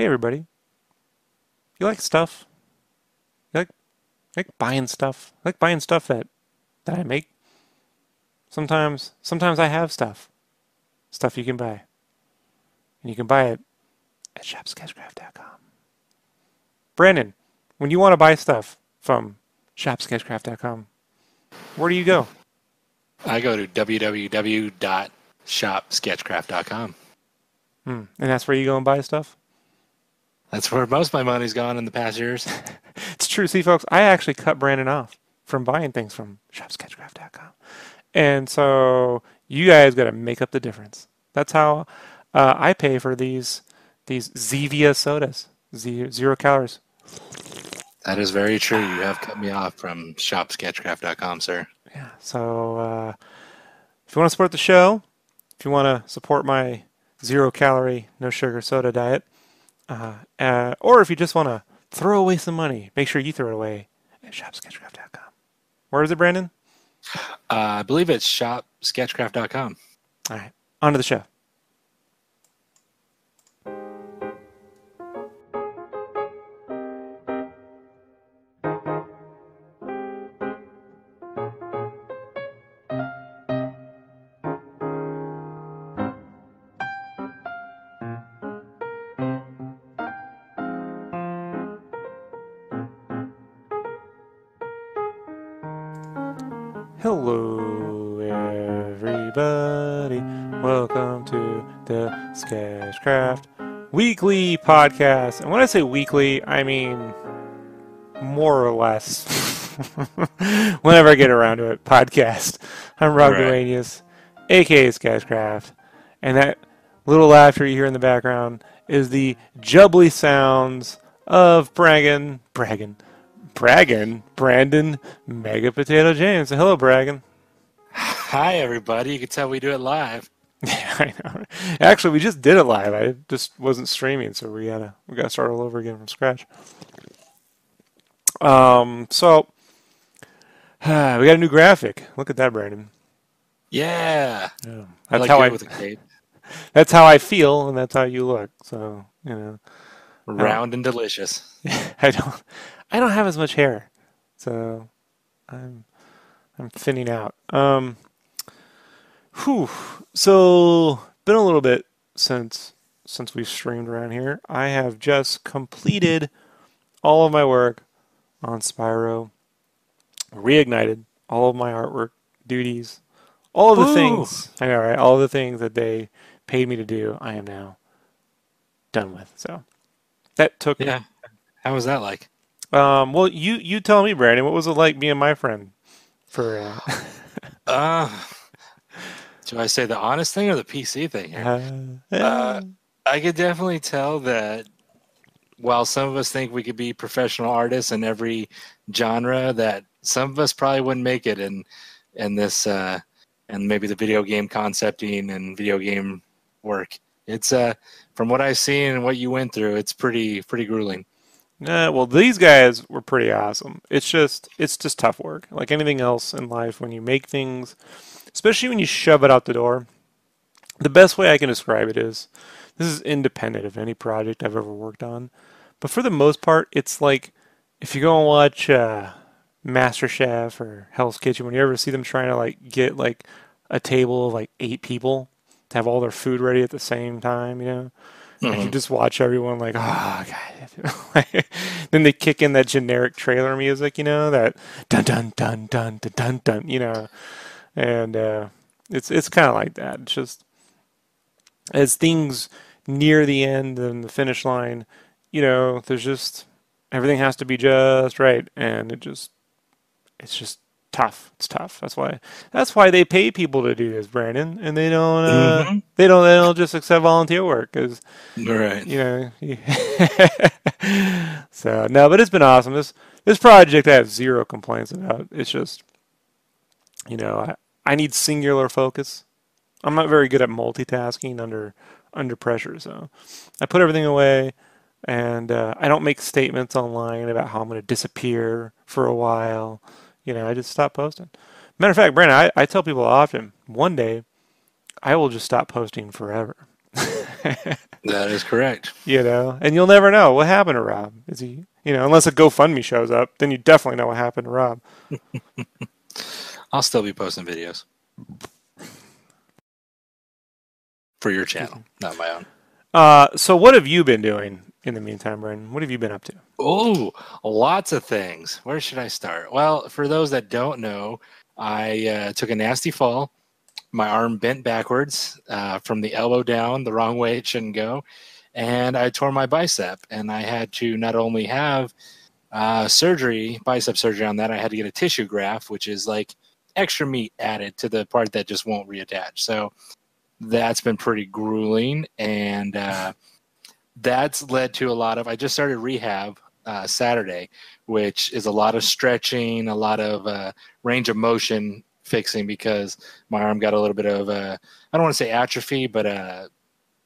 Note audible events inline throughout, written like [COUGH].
hey everybody, you like stuff? You like like buying stuff? I like buying stuff that that I make. Sometimes sometimes I have stuff. Stuff you can buy. And you can buy it at shopsketchcraft.com. Brandon, when you want to buy stuff from shopsketchcraft.com, where do you go? I go to www.shopsketchcraft.com. Hmm. And that's where you go and buy stuff? That's where most of my money's gone in the past years. [LAUGHS] it's true. See, folks, I actually cut Brandon off from buying things from shopsketchcraft.com. And so you guys got to make up the difference. That's how uh, I pay for these these Zevia sodas, zero, zero calories. That is very true. You have cut me off from shopsketchcraft.com, sir. Yeah. So uh, if you want to support the show, if you want to support my zero calorie, no sugar soda diet, uh, uh, or if you just want to throw away some money, make sure you throw it away at shopsketchcraft.com. Where is it, Brandon? Uh, I believe it's shopsketchcraft.com. All right. On to the show. The Sketchcraft Weekly Podcast. And when I say weekly, I mean more or less. [LAUGHS] Whenever I get around to it, podcast. I'm Rob Right. Aka Sketchcraft. And that little laughter you hear in the background is the jubbly sounds of Braggin, Braggin, Braggin, Brandon Mega Potato James. Hello, Braggin. Hi, everybody. You can tell we do it live. Yeah, [LAUGHS] I know. Actually, we just did it live. I just wasn't streaming, so we gotta we gotta start all over again from scratch. Um, so [SIGHS] we got a new graphic. Look at that, Brandon. Yeah. Yeah. I That's like how I with a cape. [LAUGHS] that's how I feel, and that's how you look. So you know, Round and delicious. [LAUGHS] I don't I don't have as much hair, so I'm I'm thinning out. Um, whew. So been a little bit since since we've streamed around here. I have just completed all of my work on Spyro, reignited all of my artwork duties, all of the Woo. things I know, right? All the things that they paid me to do. I am now done with. So that took Yeah. How was that like? um, well, you you tell me, Brandon, what was it like being my friend for? Uh, [LAUGHS] Uh, do I say the honest thing or the PC thing? here? uh, Uh, I could definitely tell that while some of us think we could be professional artists in every genre, that some of us probably wouldn't make it in in this uh, and maybe the video game concepting and video game work. It's uh from what I've seen and what you went through, it's pretty pretty grueling. Nah, well, these guys were pretty awesome. It's just it's just tough work. Like anything else in life, when you make things, especially when you shove it out the door, the best way I can describe it is this is independent of any project I've ever worked on. But for the most part, it's like if you go and watch uh, MasterChef or Hell's Kitchen, when you ever see them trying to like get like a table of like eight people to have all their food ready at the same time, you know. And you just watch everyone like, oh god. [LAUGHS] then they kick in that generic trailer music, you know, that dun dun dun dun dun dun dun, you know, and uh, it's it's kind of like that. It's just as things near the end and the finish line, you know, there's just everything has to be just right, and it just it's just tough. It's tough. That's why that's why they pay people to do this, Brandon, and they don't uh, Mhm. they don't they don't just accept volunteer work because Right. you know. [LAUGHS] so no, but it's been awesome. This this project I have zero complaints about. It's just, you know, I I need singular focus. I'm not very good at multitasking under under pressure, so I put everything away, and uh, I don't make statements online about how I'm going to disappear for a while. You know, I just stopped posting. Matter of fact, Brandon, I, I tell people often, one day I will just stop posting forever. [LAUGHS] that is correct. You know, and you'll never know what happened to Rob. Is he, you know, unless a GoFundMe shows up, then you definitely know what happened to Rob. [LAUGHS] I'll still be posting videos for your channel, [LAUGHS] not my own. Uh, so what have you been doing in the meantime, Brian, What have you been up to? Oh, lots of things. Where should I start? Well, for those that don't know, I uh, took a nasty fall. My arm bent backwards uh, from the elbow down, the wrong way it shouldn't go, and I tore my bicep. And I had to not only have uh, surgery, bicep surgery on that, I had to get a tissue graft, which is like extra meat added to the part that just won't reattach. So that's been pretty grueling, and uh, that's led to a lot of. I just started rehab uh, Saturday, which is a lot of stretching, a lot of uh, range of motion fixing because my arm got a little bit of uh, I don't want to say atrophy, but uh,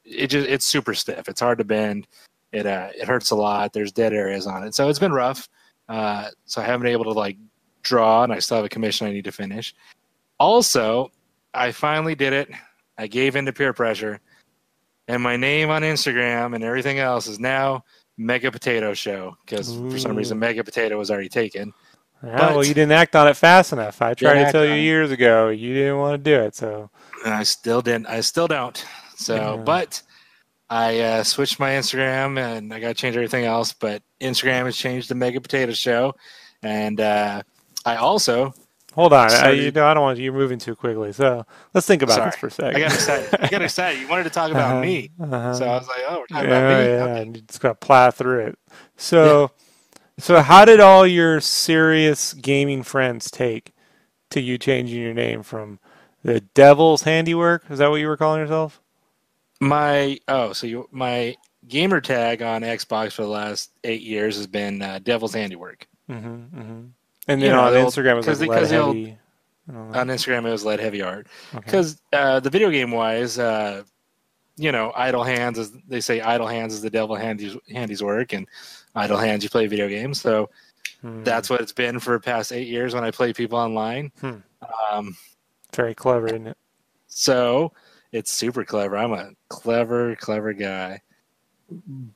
it just it's super stiff. It's hard to bend. It uh, it hurts a lot. There's dead areas on it, so it's been rough. Uh, so I haven't been able to like draw, and I still have a commission I need to finish. Also, I finally did it. I gave in to peer pressure, and my name on Instagram and everything else is now Mega Potato Show because for some reason Mega Potato was already taken. Yeah, but, well, you didn't act on it fast enough. I tried to tell you it. years ago. You didn't want to do it, so I still didn't. I still don't. So, yeah. but I uh, switched my Instagram and I got to change everything else. But Instagram has changed to Mega Potato Show, and uh, I also Hold on, I, you know, I don't want you're moving too quickly. So let's think about Sorry. this for a second. I got excited. I got excited. [LAUGHS] You wanted to talk about Uh-huh, me, uh-huh. so I was like, "Oh, we're talking yeah, about me." yeah, Okay. and you just gotta plow through it. So, so how did all your serious gaming friends take to you changing your name from the Devil's Handiwork? Is that what you were calling yourself? My oh, so you my gamer tag on Xbox for the last eight years has been uh, Devil's Handiwork. Mm-hmm, mm-hmm. And You then know, on Instagram it was like lead 'cause the old- heavy. and all that. On Instagram, it was Lead Heavy Art Okay. because uh, the video game wise, uh, you know, idle hands is they say idle hands is the devil handy's handy's work, and idle hands you play video games. So Hmm. that's what it's been for the past eight years when I play people online. Hmm. Um, very clever, isn't it? So it's super clever. I'm a clever, clever guy.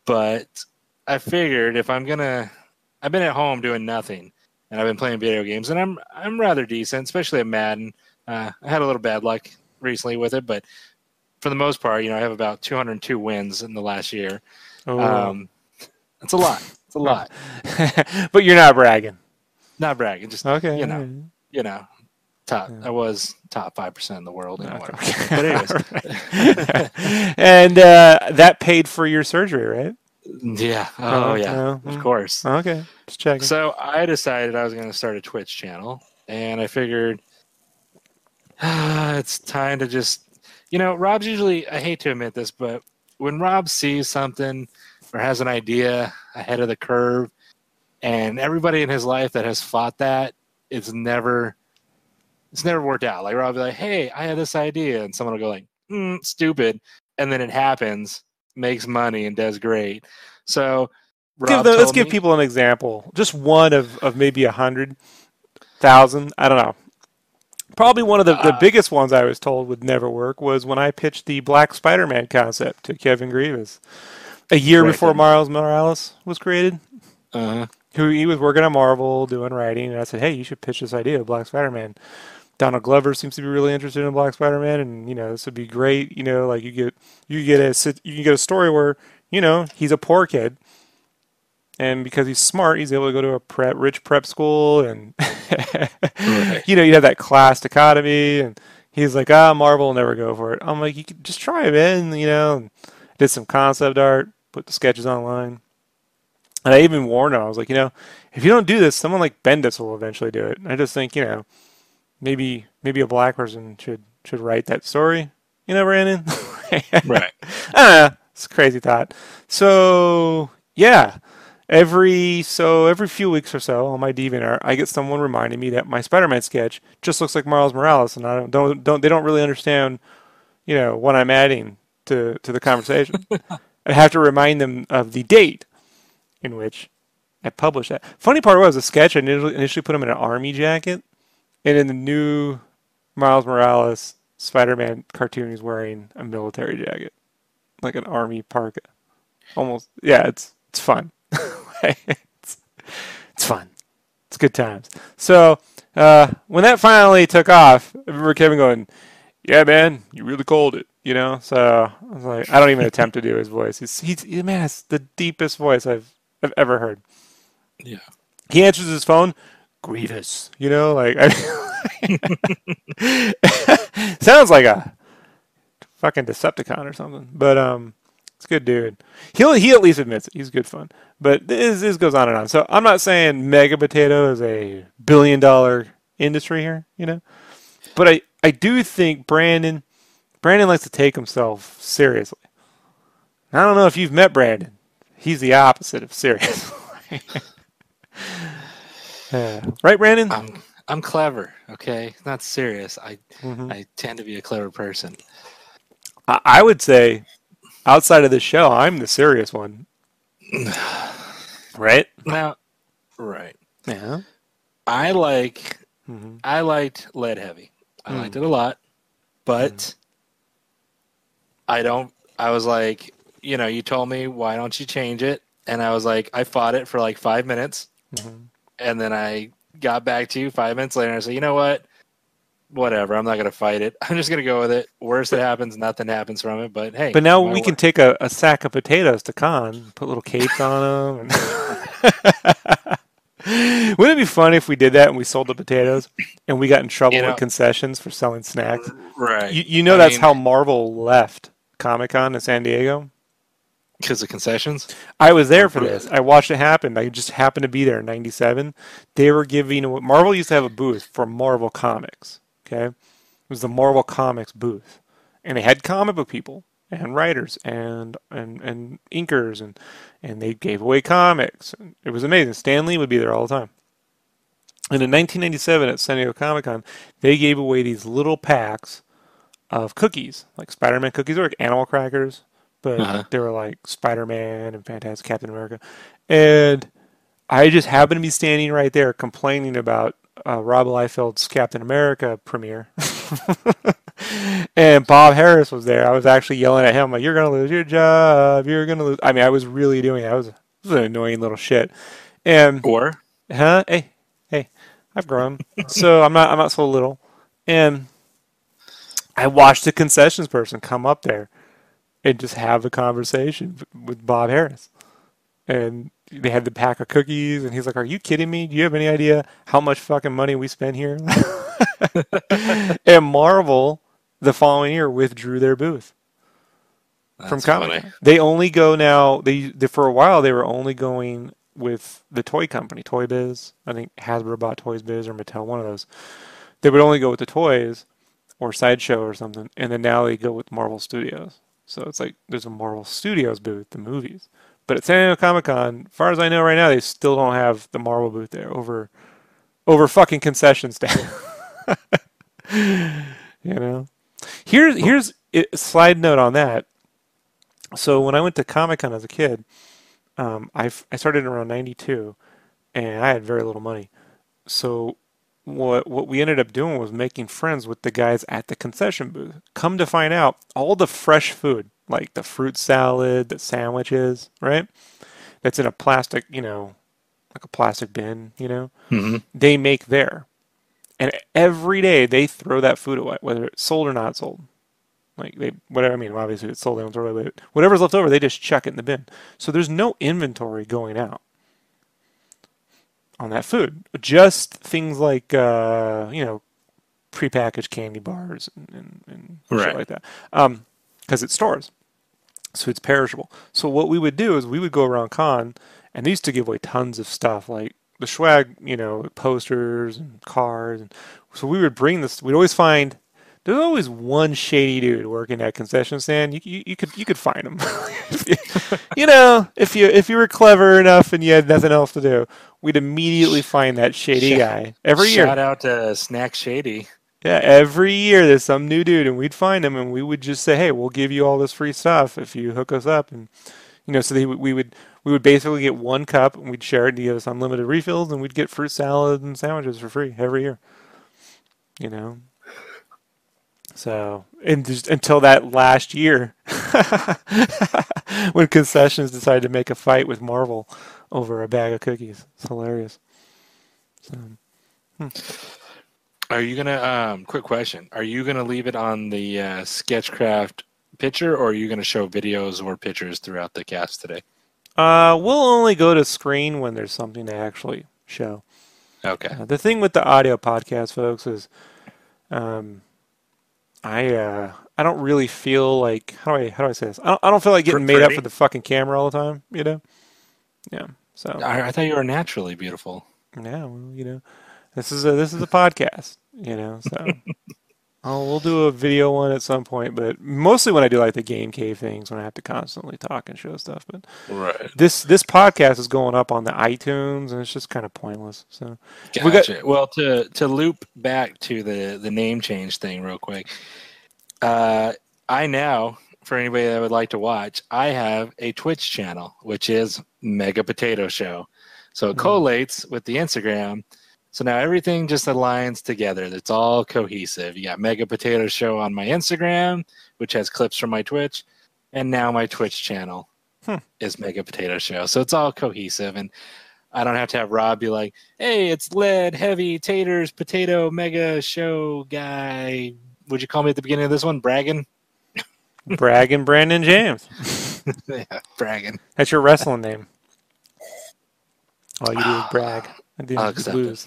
But I figured if I'm gonna, I've been at home doing nothing, and I've been playing video games, and I'm I'm rather decent, especially at Madden. Uh, I had a little bad luck recently with it, but for the most part, you know, I have about 202 wins in the last year. Oh. Um, it's a lot. It's a lot. [LAUGHS] but you're not bragging. Not bragging, just Okay. You know, alright. you know, top. Yeah. I was top five percent in the world. Okay. [LAUGHS] But anyways. [LAUGHS] and uh, that paid for your surgery, right? Yeah. Oh, Oh, yeah. oh, Of mm. course. Okay, just checking. So I decided I was going to start a Twitch channel, and I figured ah, [SIGHS] it's time to just, you know, Rob's usually. I hate to admit this, but when Rob sees something or has an idea ahead of the curve, and everybody in his life that has fought that, it's never, it's never worked out. Like Rob be like, "Hey, I had this idea," and someone will go like, mm, "Stupid," and then it happens, makes money, and does great. So. Give the- let's told give people an example. Just one of, of maybe a hundred thousand. I don't know. Probably one of the, the Uh, biggest ones I was told would never work was when I pitched the Black Spider-Man concept to Kevin Grevioux a year Right, before. Miles Morales was created. Uh-huh. Who he was working on Marvel, doing writing, and I said, "Hey, you should pitch this idea of Black Spider-Man." Donald Glover seems to be really interested in Black Spider-Man, and you know this would be great. You know, like you get you get a you can get a story where you know he's a poor kid, and because he's smart, he's able to go to a prep rich prep school, and [LAUGHS] Right. you know you have that class dichotomy, and he's like, ah, Marvel will never go for it. I'm like, you could just try it, man. You know, and did some concept art, put the sketches online. And I even warned him. I was like, you know, if you don't do this, someone like Bendis will eventually do it. And I just think, you know, maybe maybe a black person should should write that story. You know, Brandon. [LAUGHS] Right. I know. It's a crazy thought. So yeah, every so every few weeks or so on my DeviantArt, I get someone reminding me that my Spider-Man sketch just looks like Miles Morales, and I don't don't, don't they don't really understand, you know, what I'm adding to to the conversation. [LAUGHS] I have to remind them of the date in which I published that. Funny part was the sketch. I initially initially put him in an army jacket, and in the new Miles Morales Spider-Man cartoon, he's wearing a military jacket. like an army parka. Almost, yeah. It's it's fun. [LAUGHS] it's, it's fun. It's good times. So uh, when that finally took off, I remember Kevin going, "Yeah, man, you really called it." You know. So I was like, I don't even [LAUGHS] attempt to do his voice. He's, he's man, it's the deepest voice I've I've ever heard. Yeah. He answers his phone, Grevioux. You know, like I, [LAUGHS] sounds like a fucking Decepticon or something. But um, it's a good dude. He'll he at least admits it. He's good fun. But this this goes on and on. So I'm not saying Mega Potato is a billion dollar industry here, you know. But I I do think Brandon Brandon likes to take himself seriously. I don't know if you've met Brandon. He's the opposite of serious. [LAUGHS] Yeah. Right, Brandon? I'm I'm clever. Okay, not serious. I Mhm. I tend to be a clever person. I, I would say, outside of the show, I'm the serious one. [SIGHS] Right? Now, right. Yeah. I like hmm I liked Lead Heavy. I Hmm. liked it a lot, but I don't. I was like, you know, you told me why don't you change it, and I was like, I fought it for like five minutes, hmm and then I got back to you five minutes later. and I said, you know what? Whatever. I'm not gonna fight it. [LAUGHS] I'm just gonna go with it. Worst that happens, nothing happens from it. But hey, But now we can take a, a sack of potatoes to con, put little capes on them. And [LAUGHS] Wouldn't it be funny if we did that and we sold the potatoes and we got in trouble You know- with concessions for selling snacks? right. You, you know I that's mean- how Marvel left Comic Con in San Diego? Because of concessions. I was there for this. I watched it happen. I just happened to be there in '97. They were giving Marvel used to have a booth for Marvel Comics. Okay, it was the Marvel Comics booth, and they had comic book people and writers and and and inkers and and they gave away comics. It was amazing. Stan Lee would be there all the time. And in 1997 at San Diego Comic Con, they gave away these little packs of cookies, like Spider-Man cookies or like animal crackers, but Uh-huh. they were like Spider-Man and Fantastic Captain America. And I just happened to be standing right there complaining about uh, Rob Liefeld's Captain America premiere. [LAUGHS] and Bob Harras was there. I was actually yelling at him like, "You're gonna lose your job. You're gonna lose." I mean, I was really doing it. I was, I was an annoying little shit. And Or huh? Hey, hey, I've grown, so I'm not I'm not so little. And I watched the concessions person come up there and just have a conversation with Bob Harras, and they had the pack of cookies, and he's like, "Are you kidding me? Do you have any idea how much fucking money we spent here?" [LAUGHS] and Marvel, the following year, withdrew their booth from That's Comic funny. They only go now. They, they for a while they were only going with the toy company, Toy Biz. I think Hasbro bought Toys Biz or Mattel, one of those. They would only go with the toys or Sideshow or something, and then now they go with Marvel Studios. So it's like there's a Marvel Studios booth, the movies. But at San Diego Comic Con, far as I know right now, they still don't have the Marvel booth there over over fucking concession stand. [LAUGHS] you know. Here's here's a slide note on that. So when I went to Comic Con as a kid, um, I I started around '92, and I had very little money. So what what we ended up doing was making friends with the guys at the concession booth. Come to find out, all the fresh food, like the fruit salad, the sandwiches, right? That's in a plastic, you know, like a plastic bin, you know, hmm they make there. And every day they throw that food away, whether it's sold or not sold. Like they, whatever. I mean, obviously it's sold, they don't throw it away. But whatever's left over, they just chuck it in the bin. So there's no inventory going out on that food. Just things like, uh, you know, prepackaged candy bars and, and, and shit like that. Um, because it stores, so it's perishable. So what we would do is we would go around con, and they used to give away tons of stuff like the swag, you know, posters and cards. And so we would bring this. We'd always find there's always one shady dude working at concession stand. You, you, you could you could find him. [LAUGHS] you know, if you if you were clever enough and you had nothing else to do, we'd immediately find that shady Shout- guy every year. Shout out to Snack Shady. Yeah, every year there's some new dude, and we'd find him, and we would just say, "Hey, we'll give you all this free stuff if you hook us up." And you know, so they, we would we would basically get one cup, and we'd share it to give us unlimited refills, and we'd get fruit salad and sandwiches for free every year. You know, So, and just until that last year, [LAUGHS] when concessions decided to make a fight with Marvel over a bag of cookies, it's hilarious. So, Are you gonna? Um, quick question: Are you gonna leave it on the uh, Sketchcraft picture, or are you gonna show videos or pictures throughout the cast today? uh, we'll only go to screen when there's something to actually show. Okay. Uh, the thing with the audio podcast, folks, is um, I uh, I don't really feel like how do I how do I say this? I don't, I don't feel like getting made up for the fucking camera all the time. You know? Yeah. So I, I thought you were naturally beautiful. yeah, well, you know, this is a this is a podcast. You know, so. [LAUGHS] Oh, we'll do a video one at some point, but mostly when I do like the game cave things, when I have to constantly talk and show stuff. But Right. this this podcast is going up on the iTunes, and it's just kind of pointless. So We got- Gotcha. well, to to loop back to the the name change thing real quick. Uh, I now, for anybody that would like to watch, I have a Twitch channel, which is Mega Potato Show. So it Hmm. collates with the Instagram. So now everything just aligns together. It's all cohesive. You got Mega Potato Show on my Instagram, which has clips from my Twitch, and now my Twitch channel Hmm. is Mega Potato Show. So it's all cohesive, and I don't have to have Rob be like, "Hey, it's lead, heavy, taters, potato, mega show guy." Would you call me at the beginning of this one, bragging? bragging Brandon James. [LAUGHS] yeah, bragging. That's your wrestling name. All you do is brag. And then I'll lose.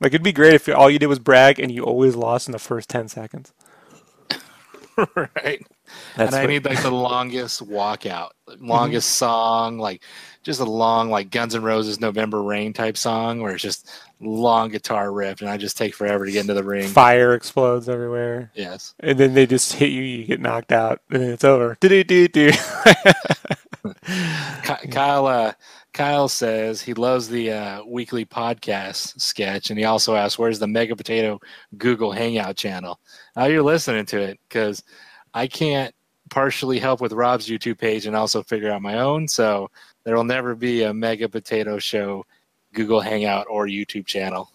Like it'd be great if all you did was brag and you always lost in the first ten seconds. [LAUGHS] right. That's and I what- need like the longest walkout, longest mm-hmm. song, like just a long like Guns N' Roses November Rain type song where it's just long guitar riff, and I just take forever to get into the ring. fire explodes everywhere, Yes. and then they just hit you. You get knocked out, and then it's over. Do-do-do-do. [LAUGHS] Kyle uh, Kyle says he loves the uh, weekly podcast sketch, and he also asks, "Where's the Mega Potato Google Hangout channel?" Now you're listening to it because I can't partially help with Rob's YouTube page and also figure out my own. So there will never be a Mega Potato Show Google Hangout or YouTube channel.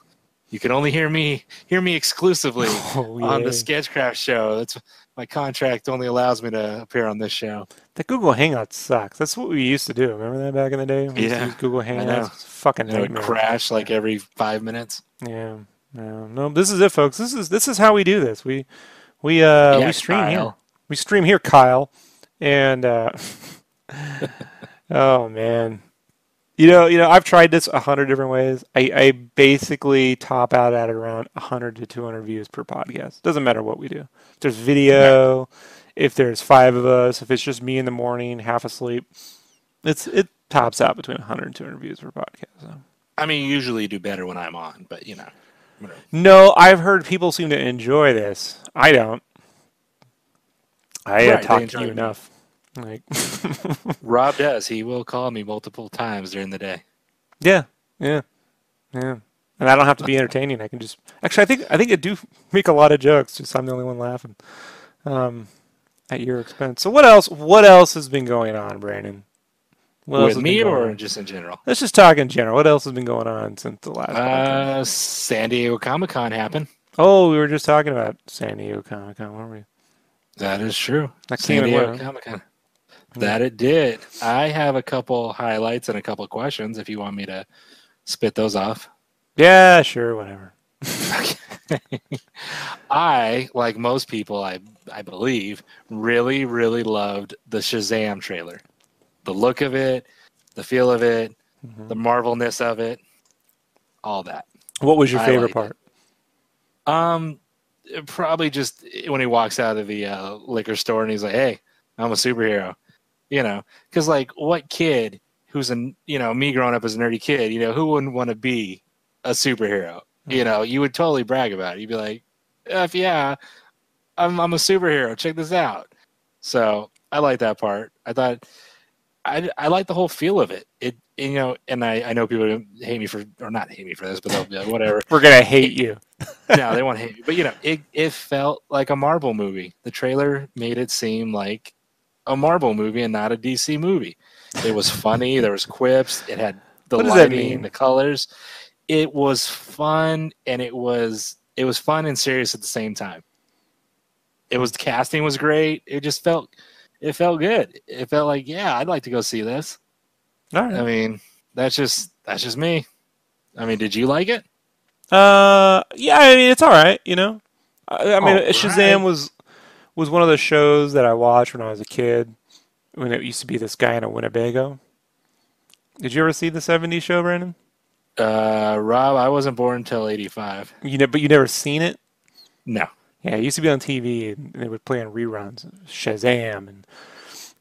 You can only hear me hear me exclusively [LAUGHS] oh, on the Sketchcraft show. That's my contract only allows me to appear on this show. The Google Hangout sucks. That's what we used to do. Remember that back in the day? We used to Yeah, use Google. Hangouts. Fucking it would crash like every five minutes. Yeah. No, no. This is it, folks. This is this is how we do this. We we uh Yeah, we stream here. We stream here, Kyle. And uh [LAUGHS] [LAUGHS] oh man. You know, you know, I've tried this a hundred different ways. I, I basically top out at around hundred to two hundred views per podcast. Doesn't matter what we do. If there's video, if there's five of us, if it's just me in the morning, half asleep, it's it tops out between 100 and 200 views per podcast. So. I mean, you usually do better when I'm on, but you know. whatever. No, I've heard people seem to enjoy this. I don't. I Right, talk to you enough. Like, [LAUGHS] Rob does. He will call me multiple times during the day. yeah, yeah, yeah. And I don't have to be entertaining. I can just actually. I think I think I do make a lot of jokes. Just I'm the only one laughing um, at your expense. So what else? What else has been going on, Brandon? What With me or on? just in general? Let's just talk in general. What else has been going on since the last? podcast? Uh, San Diego Comic Con happened. Oh, we were just talking about San Diego Comic Con, weren't we? That is true. That San Diego? Comic Con. That it did. I have a couple highlights and a couple questions if you want me to spit those off. Yeah, sure, whatever. [LAUGHS] I, like most people, I I believe, really, really loved the Shazam trailer. The look of it, the feel of it, Mhm. the Marvelness of it, all that. What was your I favorite part? Um, probably just when he walks out of the uh, liquor store and he's like, "Hey, I'm a superhero," you know, because like, what kid who's a you know me growing up as a nerdy kid, you know, who wouldn't want to be a superhero? You mm-hmm. know, you would totally brag about it. You'd be like, "If yeah, I'm I'm a superhero. Check this out." So I like that part. I thought I I like the whole feel of it. It you know, and I I know people hate me for or not hate me for this, but they'll be like, whatever [LAUGHS] We're gonna hate you. [LAUGHS] no, they won't hate me. But you know, it it felt like a Marvel movie. The trailer made it seem like a Marvel movie and not a DC movie. It was [LAUGHS] funny. there was quips. It had the What lighting, the colors. It was fun, and it was it was fun and serious at the same time. it was the casting was great. It just felt it felt good. It felt like yeah, I'd like to go see this. All right. I mean, that's just that's just me. I mean, did you like it? Uh, yeah. I mean, it's all right. You know, I, I mean, All Shazam right. was was one of those shows that I watched when I was a kid. When it used to be this guy in a Winnebago. Did you ever see the '70s show, Brandon? Uh, Rob, I wasn't born until '85. You know, but you never seen it. No. Yeah, it used to be on TV, and they would play on reruns. Shazam, and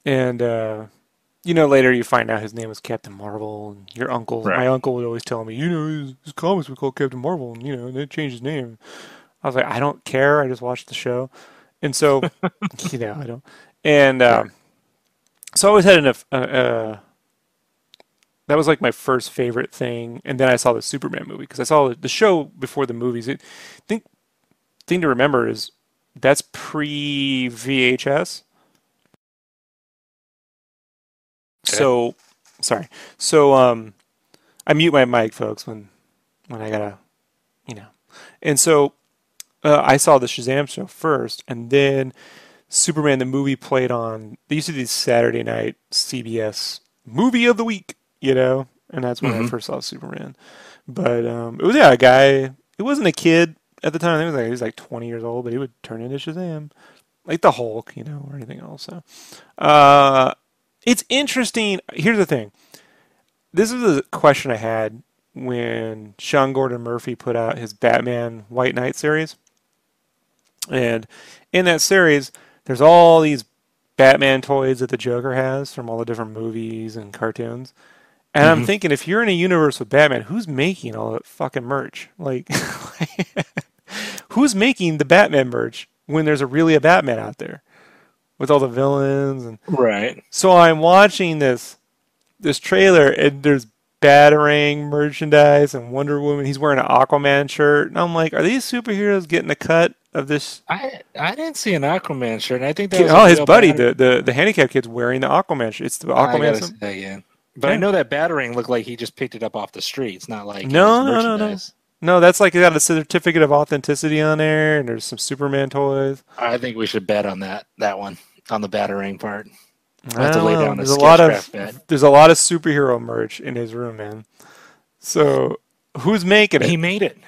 and uh, you know later you find out his name was Captain Marvel, and your uncle, Right. my uncle would always tell me, you know, his, his comics were called Captain Marvel, and you know they changed his name. I was like, I don't care, I just watched the show, and so [LAUGHS] you know I don't, and um, so I always had enough. Uh, uh, that was like my first favorite thing, and then I saw the Superman movie because I saw the show before the movies. It, I think thing to remember is that's pre VHS. Okay. So, sorry. So, um, I mute my mic, folks, when when I gotta, you know. And so, uh, I saw the Shazam show first, and then Superman the movie played on. They used to do these Saturday night CBS movie of the week, you know, and that's when I Mhm. first saw Superman. But um, it was yeah, a guy. It wasn't a kid at the time. He was like he was like 20 years old, but he would turn into Shazam, like the Hulk, you know, or anything else. So, uh, it's interesting. Here's the thing. This is a question I had when Sean Gordon Murphy put out his Batman White Knight series. And in that series, there's all these Batman toys that the Joker has from all the different movies and cartoons. And I'm Mhm. thinking, if you're in a universe with Batman, who's making all that fucking merch? Like, [LAUGHS] who's making the Batman merch when there's a really a Batman out there with all the villains and Right. so I'm watching this this trailer and there's Batarang merchandise and Wonder Woman. He's wearing an Aquaman shirt, and I'm like, are these superheroes getting a cut of this? I I didn't see an Aquaman shirt. And I think that was Oh, his buddy, batter- the, the the handicapped kid's wearing the Aquaman shirt. It's the Aquaman. gotta symbol. say that again. But I know that Batarang looked like he just picked it up off the street. It's not like No, no, no, no. No, that's like he got a certificate of authenticity on there, and there's some Superman toys. I think we should bet on that that one on the Batarang part. I have to lay down a there's a lot of bet. there's a lot of superhero merch in his room, man. So who's making it? He made it.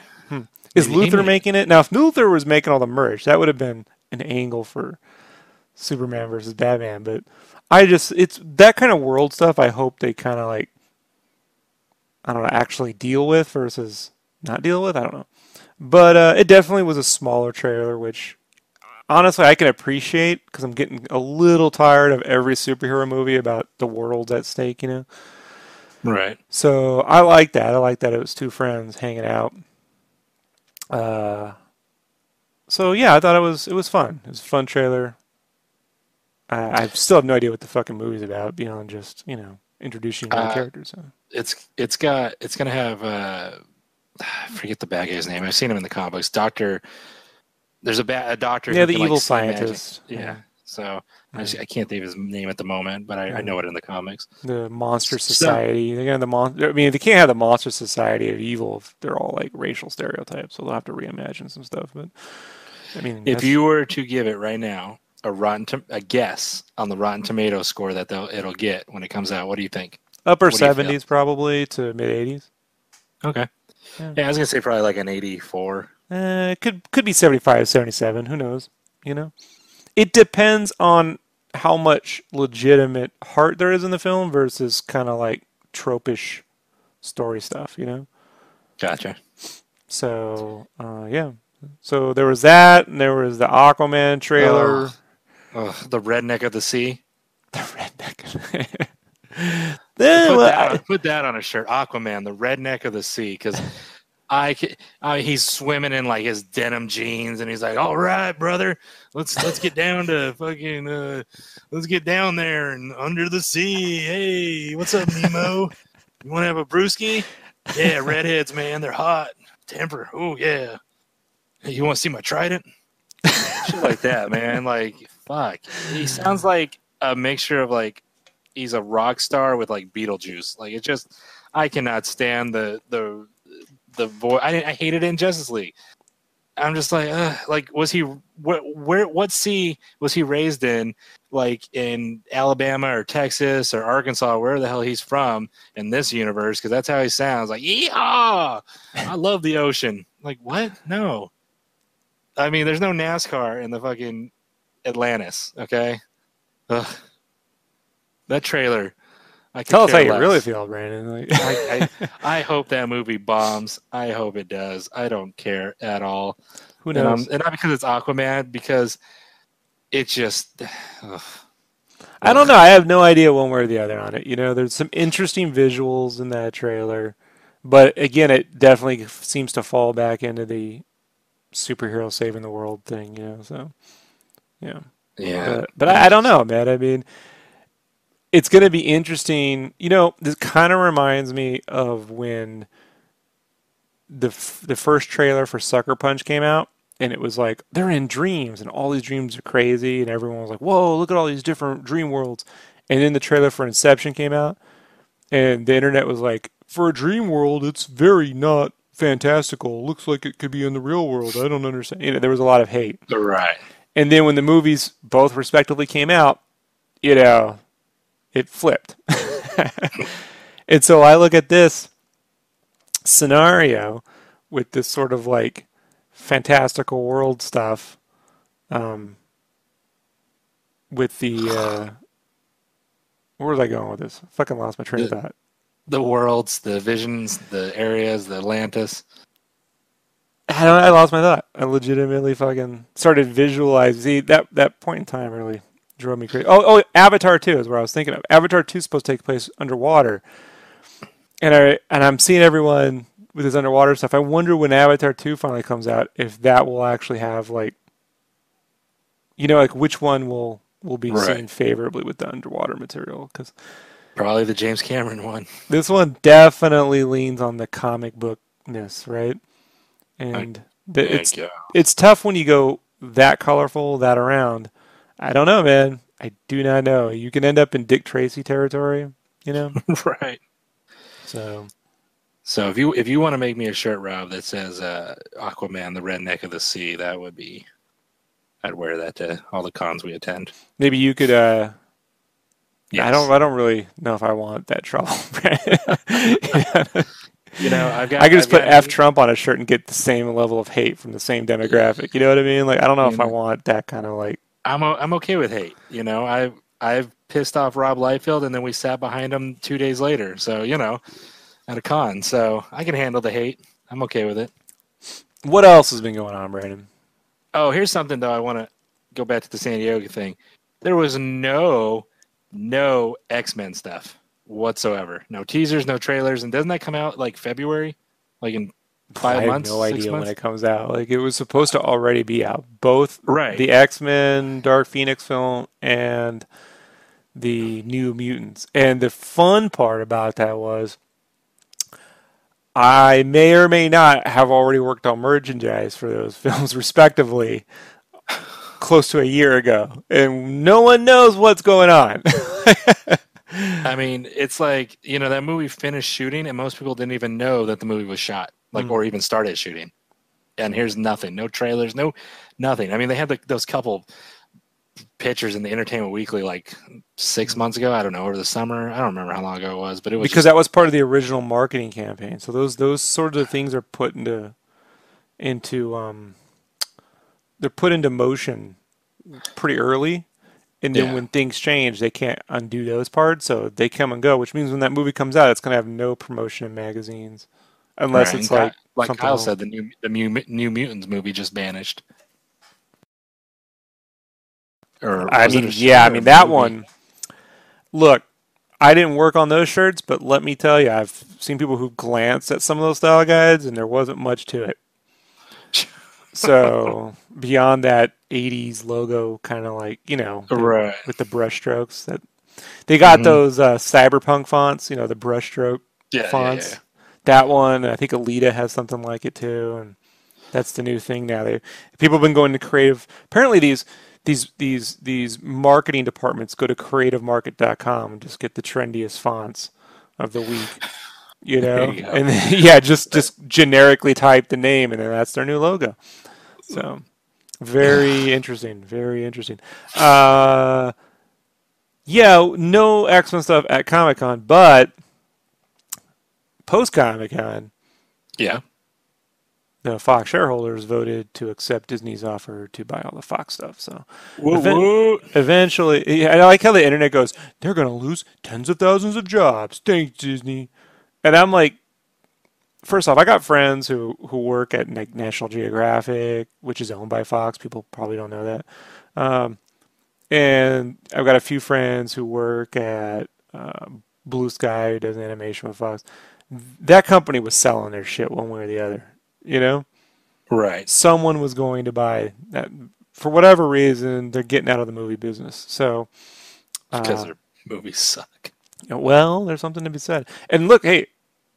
Is Maybe Luthor making it? Now, if Luthor was making all the merch, that would have been an angle for Superman versus Batman. But I just, it's that kind of world stuff I hope they kind of like, I don't know, actually deal with versus not deal with. I don't know. But uh, it definitely was a smaller trailer, which honestly I can appreciate because I'm getting a little tired of every superhero movie about the world's at stake, you know? Right. So I like that. I like that it was two friends hanging out. Uh, so yeah, I thought it was it was fun. It was a fun trailer. I, I still have no idea what the fucking movie's about beyond just you know introducing new Uh, characters. So. It's it's got it's gonna have uh I forget the bad guy's name. I've seen him in the comics. Doctor there's a bad a doctor Yeah, the can, evil magic. scientist. Yeah. Yeah. So I, just, I can't think of his name at the moment, but I, I know it in the comics. The Monster So- Society. They're gonna the mon- I mean, they can't have the Monster Society of evil if they're all like racial stereotypes. So they'll have to reimagine some stuff. But I mean, If that's- you were to give it right now a rotten tom- a guess on the Rotten Tomato score that they'll, it'll get when it comes out, what do you think? upper what do you feel? seventies probably to mid eighties. Okay. Yeah. Yeah, I was gonna say probably like an eighty-four. Uh, it could could be 75, 77. Who knows? You know, it depends on how much legitimate heart there is in the film versus kind of like tropish story stuff. You know. Gotcha. So uh, yeah. So there was that, and there was the Aquaman trailer. Ugh, the redneck of the sea. The redneck. [LAUGHS] then, Put, that, on- put that on a shirt. Aquaman, the redneck of the sea, because I, I he's swimming in like his denim jeans, and he's like, "All right, brother, let's let's get down to fucking uh, let's get down there and under the sea. Hey, what's up, Nemo? You want to have a brewski? Yeah, redheads, man, they're hot. Temper. Oh yeah. Hey, you want to see my trident? Shit like that, man. Like fuck. He sounds like a mixture of like he's a rock star with like Beetlejuice. Like it's just I cannot stand the the the voice. I, I hated it in Justice League. I'm just like, uh, like, was he where, where? What sea was he raised in? Like in Alabama or Texas or Arkansas, where the hell he's from in this universe? Because that's how he sounds. Like, yeah, I love the ocean. Like, what? No. I mean, there's no NASCAR in the fucking Atlantis. Okay. Ugh. That trailer. I could Tell us how you less. really feel, Brandon. Like, I, I, [LAUGHS] I hope that movie bombs. I hope it does. I don't care at all. who And, um, knows? and not because it's Aquaman, because it just. [SIGHS] ugh. I don't know. I have no idea one way or the other on it. You know, there's some interesting visuals in that trailer, but again, it definitely seems to fall back into the superhero saving the world thing. You know, so yeah. Yeah. But, but I, I don't know, man. I mean, it's going to be interesting. You know, this kind of reminds me of when the f- the first trailer for Sucker Punch came out, and it was like they're in dreams, and all these dreams are crazy, and everyone was like, "Whoa, look at all these different dream worlds." And then the trailer for Inception came out, and the internet was like, "For a dream world, it's very not." Fantastical. Looks like it could be in the real world. I don't understand. You know, there was a lot of hate. right. And then when the movies both respectively came out, you know, it flipped. [LAUGHS] and so I look at this scenario with this sort of like fantastical world stuff um, with the. Uh, where was I going with this? I fucking lost my train of thought. The worlds, the visions, the areas, the Atlantis. I don't. I lost my thought. I legitimately fucking started visualizing. See that that point in time really drove me crazy. Oh, oh, Avatar two is where I was thinking of. Avatar two is supposed to take place underwater, and I and I'm seeing everyone with this underwater stuff. I wonder when Avatar two finally comes out if that will actually have like, you know, like which one will will be Right. seen favorably with the underwater material because Probably the James Cameron one. this one definitely leans on the comic bookness, right? And the, it's yeah. it's tough when you go that colorful, that around. I don't know, man. I do not know. You can end up in Dick Tracy territory, you know. [LAUGHS] right. So So if you if you want to make me a shirt, Rob, that says uh, Aquaman, the redneck of the sea, that would be. I'd wear that to all the cons we attend. maybe you could. uh I don't. I don't really know if I want that trouble. [LAUGHS] You know, I've got. I could just I've put F Trump on a shirt and get the same level of hate from the same demographic. You know what I mean? Like I don't know if I Mhm. want that kind of like. I'm o- I'm okay with hate. You know, I I've pissed off Rob Liefeld, and then we sat behind him two days later. So you know, at a con, so I can handle the hate. I'm okay with it. What else has been going on, Brandon? Oh, here's something though. I want to go back to the San Diego thing. There was no no X Men stuff whatsoever. No teasers, no trailers, and doesn't that come out like February, like in five I have months? no six idea when it comes out. Like it was supposed to already be out. Both Right. the X Men Dark Phoenix film and the New Mutants. And the fun part about that was I may or may not have already worked on merchandise for those [LAUGHS] films respectively close to a year ago. And no one knows what's going on. [LAUGHS] I mean, it's like you know that movie finished shooting, and most people didn't even know that the movie was shot, like Mm. or even started shooting. And here's nothing, no trailers, no nothing. I mean, they had the, those couple pictures in the Entertainment Weekly like six months ago. I don't know over the summer. I don't remember how long ago it was, but it was because that was part of the original marketing campaign. So those those sorts of things are put into into um they're put into motion pretty early. And then Yeah. when things change, they can't undo those parts, so they come and go. Which means when that movie comes out, it's going to have no promotion in magazines, unless Right, it's and like Ky- like Kyle else. said, the new the new, new Mutants movie just vanished. Or I mean, yeah, I mean that movie? one. Look, I didn't work on those shirts, but let me tell you, I've seen people who glanced at some of those style guides, and there wasn't much to it. [LAUGHS] So beyond that '80s logo, kind of like you know, Right. with the brush strokes that they got Mhm. those uh, cyberpunk fonts, you know, the brushstroke Yeah, yeah, fonts. yeah. That one, I think Alita has something like it too, and that's the new thing now. They people have been going to creative. Apparently, these these these these marketing departments go to creativemarket.com and just get the trendiest fonts of the week. You know, you and then, [LAUGHS] yeah, just just generically type the name, and then that's their new logo. So very [SIGHS] interesting. Very interesting. Uh, yeah, no X Men stuff at Comic Con, but post Comic Con, Yeah. the Fox shareholders voted to accept Disney's offer to buy all the Fox stuff. So Whoa, Event- whoa. eventually, I like how the internet goes, they're going to lose tens of thousands of jobs. Thanks, Disney. And I'm like, first off, I got friends who, who work at like, National Geographic, which is owned by Fox. People probably don't know that. Um, and I've got a few friends who work at uh, Blue Sky, who does animation with Fox. That company was selling their shit one way or the other, you know? Right. someone was going to buy that for whatever reason they're getting out of the movie business so Because uh, their movies suck. well there's something to be said and look hey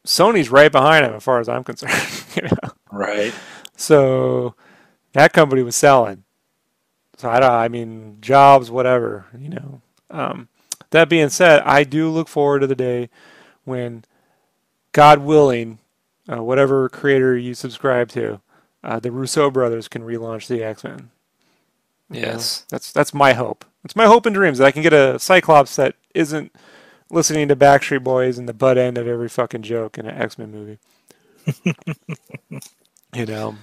sony's right behind them as far as i'm concerned [LAUGHS] you know? Right. so that company was selling so i don't i mean jobs whatever you know um, that being said i do look forward to the day when god willing uh, whatever creator you subscribe to uh, the Russo brothers can relaunch the X-Men. You know, Yes. that's that's my hope. It's my hope and dreams that I can get a Cyclops that isn't listening to Backstreet Boys and the butt end of every fucking joke in an X-Men movie. [LAUGHS] you know.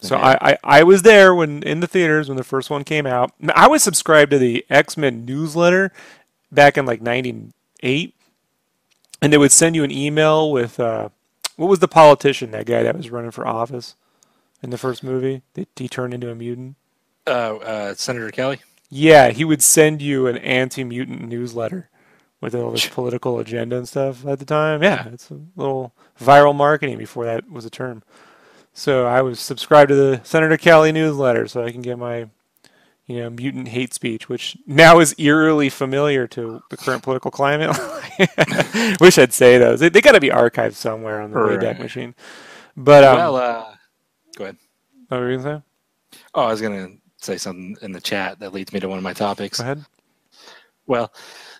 So Yeah. I, I, I was there when in the theaters when the first one came out. I was subscribed to the X-Men newsletter back in like '98, and they would send you an email with uh, what was the politician that guy that was running for office in the first movie? That he turned into a mutant. Uh, uh, Senator Kelly. Yeah, he would send you an anti-mutant newsletter with all this [LAUGHS] political agenda and stuff at the time. Yeah, it's a little viral marketing before that was a term. So I was subscribed to the Senator Kelly newsletter so I can get my, you know, mutant hate speech, which now is eerily familiar to the current political climate. [LAUGHS] Wish I'd say those. They, they got to be archived somewhere on the Wayback Right. Machine. But um, well, uh, go ahead. what were you gonna say? Oh, I was gonna say something in the chat that leads me to one of my topics. Go ahead. Well,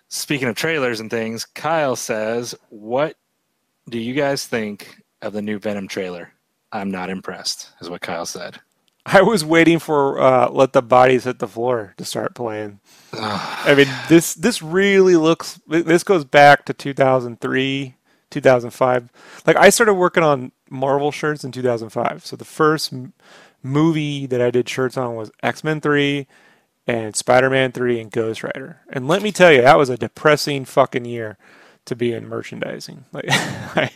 speaking of trailers and things, Kyle says, "What do you guys think of the new Venom trailer?" I'm not impressed, is what Kyle said. [LAUGHS] I was waiting for uh, "Let the Bodies Hit the Floor" to start playing. I mean, [SIGHS] this this really looks. This goes back to 2003, 2005. Like I started working on Marvel shirts in 2005. So the first m- movie that I did shirts on was X Men 3 and Spider Man 3 and Ghost Rider. And let me tell you, that was a depressing fucking year to be in merchandising. [LAUGHS] Like, [LAUGHS] I,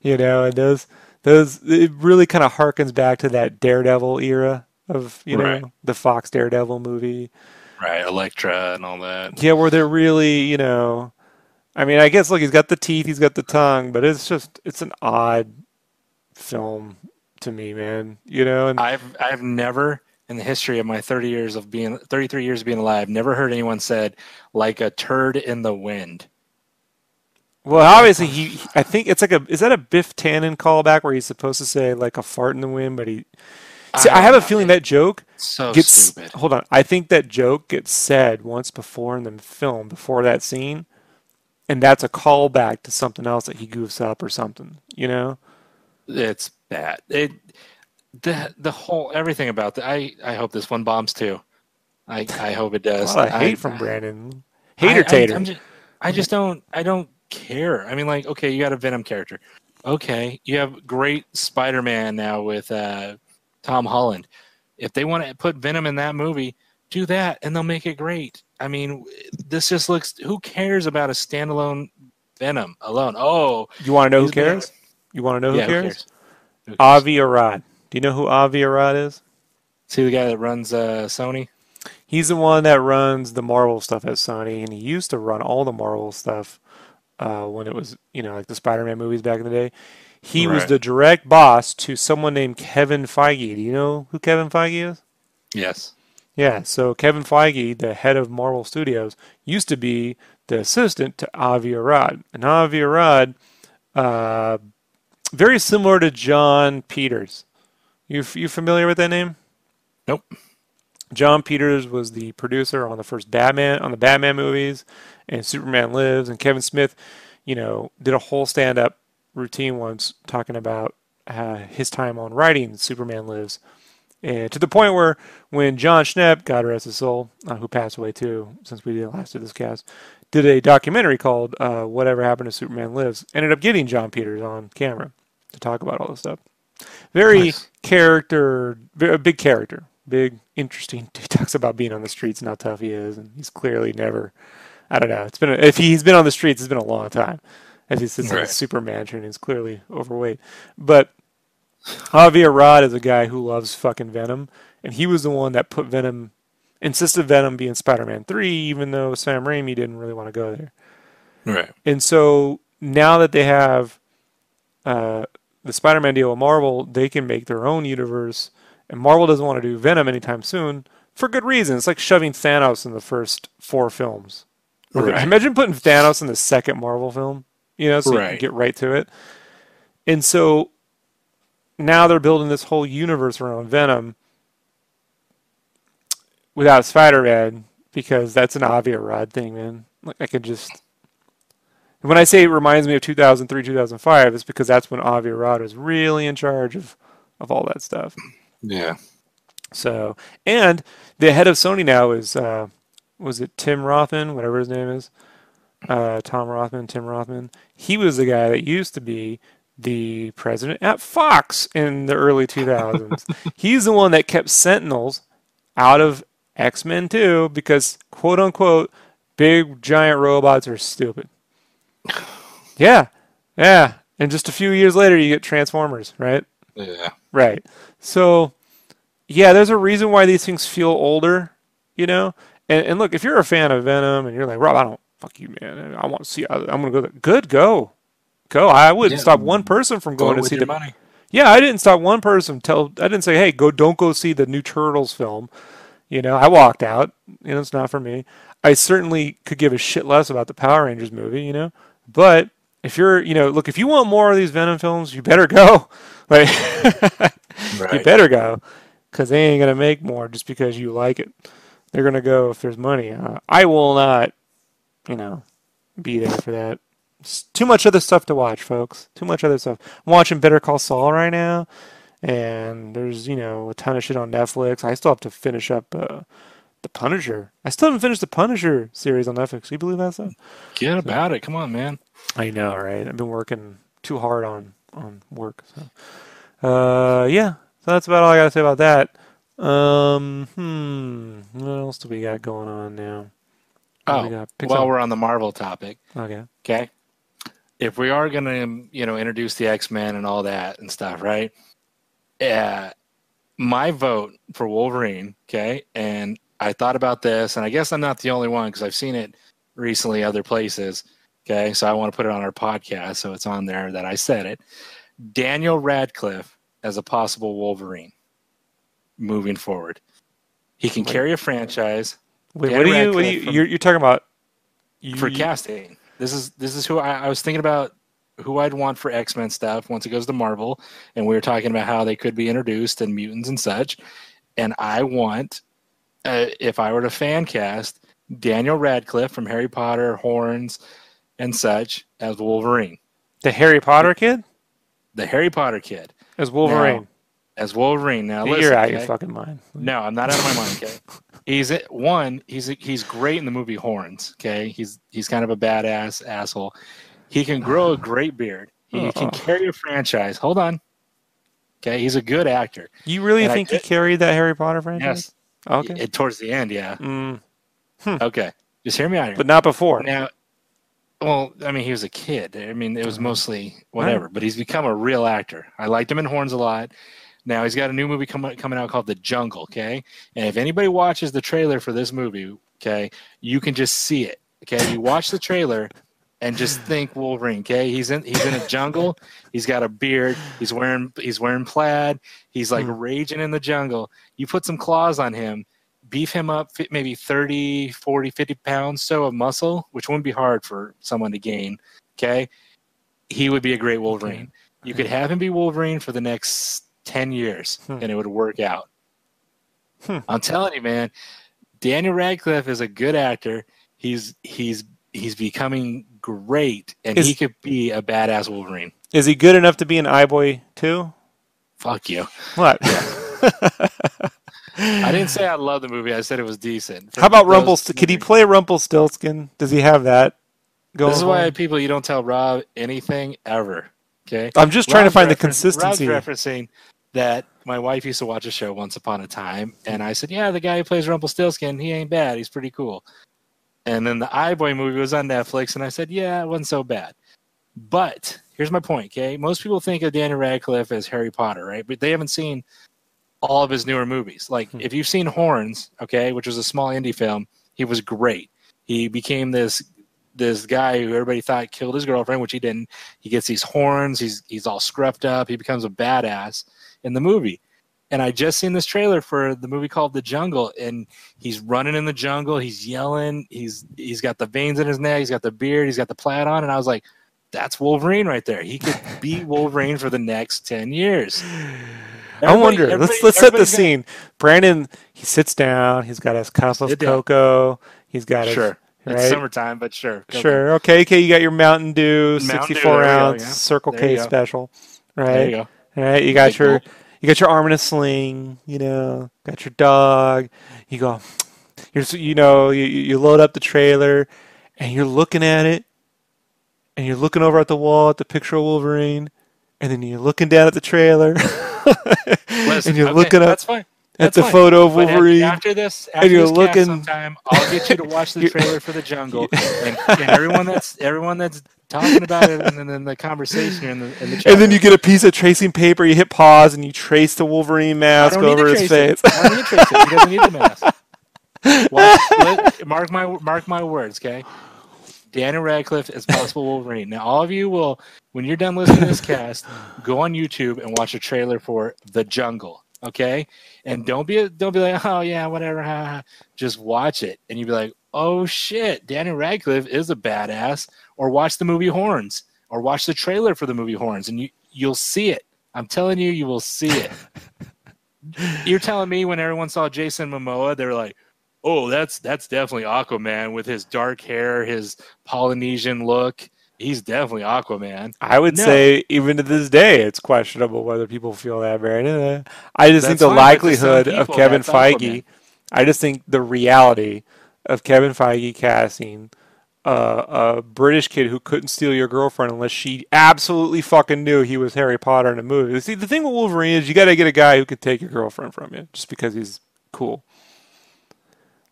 you know, and those those it really kind of harkens back to that Daredevil era of you know Right. the Fox Daredevil movie. right, Elektra and all that. Yeah, where they're really, you know, I mean, I guess look, he's got the teeth, he's got the tongue, but it's just it's an odd film to me, man. You know, and I've I've never in the history of my 30 years of being 33 years of being alive never heard anyone said like a turd in the wind. Well, obviously he, I think it's like a is that a Biff Tannen callback where he's supposed to say like a fart in the wind, but he See, I, don't have a feeling that joke so gets stupid. hold on. I think that joke gets said once before in the film before that scene, and that's a callback to something else that he goofs up or something. You know? It's bad. It the the whole everything about that. I I hope this one bombs too. I I hope it does. of hate I- from Brandon. Hater I, tater. Just, I just don't. I don't care. I mean, like, okay, you got a Venom character. Okay, you have great Spider-Man now with uh, Tom Holland. If they want to put Venom in that movie, do that, and they'll make it great. I mean, this just looks. Who cares about a standalone Venom alone? Oh, you want to know who cares? You want to know who yeah, who cares? Who cares? Avi Arad. Do you know who Avi Arad is? See the guy that runs uh, Sony. He's the one that runs the Marvel stuff at Sony, and he used to run all the Marvel stuff uh, when it was, you know, like the Spider-Man movies back in the day. He was the direct boss to someone named Kevin Feige. Do you know who Kevin Feige is? Yes. Yeah, so Kevin Feige, the head of Marvel Studios, used to be the assistant to Avi Arad. And Avi Arad, uh, very similar to Jon Peters. You you familiar with that name? Nope. Jon Peters was the producer on the first Batman on the Batman movies and Superman Lives and Kevin Smith, you know, did a whole stand-up routine once talking about uh, his time on writing Superman Lives and to the point where when Jon Schnepp, God rest his soul, uh, who passed away too since we did last did this cast, did a documentary called uh, "Whatever Happened to Superman Lives," ended up getting Jon Peters on camera to talk about all this stuff. Very Nice. character, very, big character, big interesting. [LAUGHS] He talks about being on the streets and how tough he is, and he's clearly never. I don't know. It's been a, if he's been on the streets, it's been a long time. As he sits in Right. his super mansion, he's clearly overweight. But Avi Arad is a guy who loves fucking Venom, and he was the one that put Venom, insisted Venom be in Spider-Man Three, even though Sam Raimi didn't really want to go there. Right. And so now that they have uh, the Spider-Man deal with Marvel, they can make their own universe. And Marvel doesn't want to do Venom anytime soon for good reason. It's like shoving Thanos in the first four films. Right. Imagine putting Thanos in the second Marvel film. You know, so you can get right to it. And so now they're building this whole universe around Venom without Spider-Man because that's an Avi Arad thing, man. Like I could just when I say it reminds me of 2003, 2005, it's because that's when Avi Arad was really in charge of, of all that stuff. Yeah. So, and the head of Sony now is, uh, was it Tim Rothman, whatever his name is? Uh, Tom Rothman, Tim Rothman. He was the guy that used to be the president at Fox in the early 2000s. [LAUGHS] He's the one that kept Sentinels out of X Men 2 because, quote unquote, big giant robots are stupid. [SIGHS] Yeah, yeah. And just a few years later, you get Transformers, right? Yeah. Right. So, yeah, there's a reason why these things feel older, you know. And, and look, if you're a fan of Venom and you're like, Rob, I don't fuck you, man. I want to see. I'm gonna go. There. Good, go, go. I wouldn't Yeah. stop one person from Go going to see the. money. Yeah, I didn't stop one person. Tell I didn't say, hey, go, don't go see the new Turtles film. You know, I walked out. You know, it's not for me. I certainly could give a shit less about the Power Rangers movie. You know, but if you're, you know, look, if you want more of these Venom films, you better go. [LAUGHS] Like, [LAUGHS] you better go, because they ain't gonna make more just because you like it. They're gonna go if there's money. Uh, I will not, you know, be there for that. It's too much other stuff to watch, folks. Too much other stuff. I'm watching Better Call Saul right now, and there's you know a ton of shit on Netflix. I still have to finish up uh, the Punisher. I still haven't finished the Punisher series on Netflix. Do you believe that stuff? Get about it. Come on, man. I know, right? I've been working too hard on on work. So, uh, yeah. So that's about all I got to say about that. Um, hmm. What else do we got going on now? What do we Oh, got? While we're on the Marvel topic, okay. okay. If we are gonna, you know, introduce the X Men and all that and stuff, right? Yeah. My vote for Wolverine, okay, and I thought about this, and I guess I'm not the only one because I've seen it recently other places. Okay, so I want to put it on our podcast, so it's on there that I said it. Daniel Radcliffe as a possible Wolverine moving forward. He can carry a franchise Wait, Dan what are you? What are you? From, you're, you're talking about? You, for casting. This is this is who I, I was thinking about who I'd want for X Men stuff once it goes to Marvel, and we were talking about how they could be introduced and mutants and such. And I want, uh, if I were to fan cast, Daniel Radcliffe from Harry Potter, Horns, and such as Wolverine, the Harry Potter kid the Harry Potter kid as Wolverine. As Wolverine. Now listen, you're out of your fucking mind. No, I'm not out of my mind. Okay, [LAUGHS] he's one. He's he's great in the movie Horns. Okay, he's he's kind of a badass asshole. He can grow a great beard. He [LAUGHS] can Uh-uh. carry a franchise. Hold on. Okay, he's a good actor. You really And I think he carried that Harry Potter franchise? Yes. Okay. It- towards the end, yeah. Mm, Okay, just hear me out here. but not before. now, well, I mean, he was a kid. I mean, it was mostly whatever. But he's become a real actor. I liked him in Horns a lot. Now he's got a new movie coming coming out called The Jungle. Okay, and if anybody watches the trailer for this movie, okay, you can just see it. Okay, you watch the trailer and just think Wolverine. Okay, he's in he's in a jungle. He's got a beard. He's wearing he's wearing plaid. He's like Hmm. raging in the jungle. You put some claws on him, beef him up maybe 30, 40, 50 pounds so of muscle, which wouldn't be hard for someone to gain. Okay, he would be a great Wolverine. You could have him be Wolverine for the next 10 years Hmm. and it would work out. Hmm. I'm telling you, man, Daniel Radcliffe is a good actor. He's he's he's becoming great and Is- he could be a badass Wolverine. Is he good enough to be an iBoy too? Fuck you. What? [LAUGHS] I didn't say I love the movie. I said it was decent. For How about Rumpelstiltskin? Can he play Rumpelstiltskin? Does he have that? Going This is why on? people you don't tell Rob anything ever. Okay. I'm just trying to find the consistency. Rob's referencing that my wife used to watch a show once upon a time, and I said, "Yeah, the guy who plays Rumpelstiltskin, he ain't bad. He's pretty cool." And then the iBoy movie was on Netflix, and I said, "Yeah, it wasn't so bad." But here's my point. Okay, most people think of Daniel Radcliffe as Harry Potter, right? But they haven't seen all of his newer movies. Like Hmm. if you've seen Horns, okay, which was a small indie film, he was great. He became this this guy who everybody thought killed his girlfriend, which he didn't. He gets these horns. He's he's all scruffed up. He becomes a badass in the movie. And I just seen this trailer for the movie called The Jungle, and he's running in the jungle. He's yelling. He's he's got the veins in his neck. He's got the beard. He's got the plaid on. And I was like, that's Wolverine right there. He could be [LAUGHS] Wolverine for the next ten years. I wonder. Let's let's set the scene. Brandon, he sits down. He's got his of Sit cocoa. He's got his Sure, right. it's summertime, but sure, Sure. Okay. Okay. You got your Mountain Dew, Mountain 64 there we go, ounce yeah. Circle There K go. special. There Right. All right. You got Big your gulp. you got your arm in a sling. You know. Got your dog. You go. [TSK] You're you know you you you load up the trailer, and you're looking at it, and you're looking over at the wall at the picture of Wolverine, and then you're looking down at the trailer, [LAUGHS] Listen, and you're okay, looking up That's fine. At That's a photo of Wolverine. After this, after you're this cast looking- sometime, I'll get you to watch the [LAUGHS] trailer for the jungle, [LAUGHS] and, and everyone that's everyone that's talking about it, and then the conversation in the in the chat. And then you get a piece of tracing paper, you hit pause, and you trace the Wolverine mask over his face. it. I don't need to trace it. He doesn't need the mask. [LAUGHS] Watch, let- mark my mark my words, okay? Daniel Radcliffe is possible Wolverine. Now, all of you will, when you're done listening to this cast, go on YouTube and watch a trailer for The Jungle, okay? And uh-huh. don't be don't be like, oh yeah, whatever. ha, ha." Just watch it, and you'll be like, oh shit, Daniel Radcliffe is a badass. Or watch the movie Horns, or watch the trailer for the movie Horns, and you you'll see it. I'm telling you, you will see it. [LAUGHS] You're telling me when everyone saw Jason Momoa, they were like, "Oh, that's that's definitely Aquaman with his dark hair, his Polynesian look. He's definitely Aquaman." I would No. say, even to this day, it's questionable whether people feel that, Brandon. I just think the fine, but to some likelihood of Kevin Feige, Aquaman. I just think the reality of Kevin Feige casting uh, a British kid who couldn't steal your girlfriend unless she absolutely fucking knew he was Harry Potter in a movie. See, the thing with Wolverine is you got to get a guy who could take your girlfriend from you just because he's cool.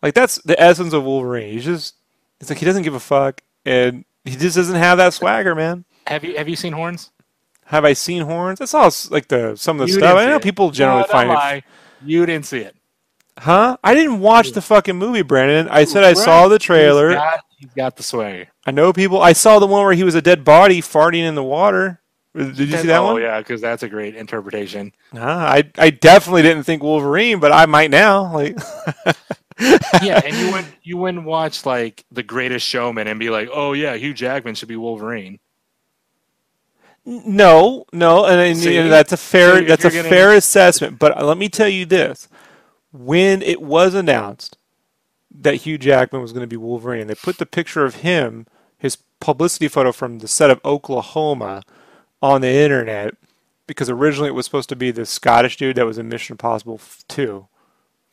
Like that's the essence of Wolverine. He's just it's like he doesn't give a fuck and he just doesn't have that swagger, man. Have you have you seen Horns? Have I seen horns? I all like the some of the You stuff. I know it. people generally no, find it. You didn't see it. Huh? I didn't watch the fucking movie, Brandon. I said I saw the trailer. He's got, he's got the swagger. I know people. I saw the one where he was a dead body farting in the water. Did you see that oh one? yeah, because that's a great interpretation. Huh? I I definitely didn't think Wolverine, but I might now. Like, [LAUGHS] yeah, and you wouldn't you wouldn't watch like The Greatest Showman and be like, "Oh yeah, Hugh Jackman should be Wolverine." no, no, and, and, that's a fair So that's a gonna- fair assessment. But let me tell you this: when it was announced that Hugh Jackman was going to be Wolverine, they put the picture of him, his publicity photo from the set of Oklahoma, on the internet because originally it was supposed to be the Scottish dude that was in Mission Impossible 2.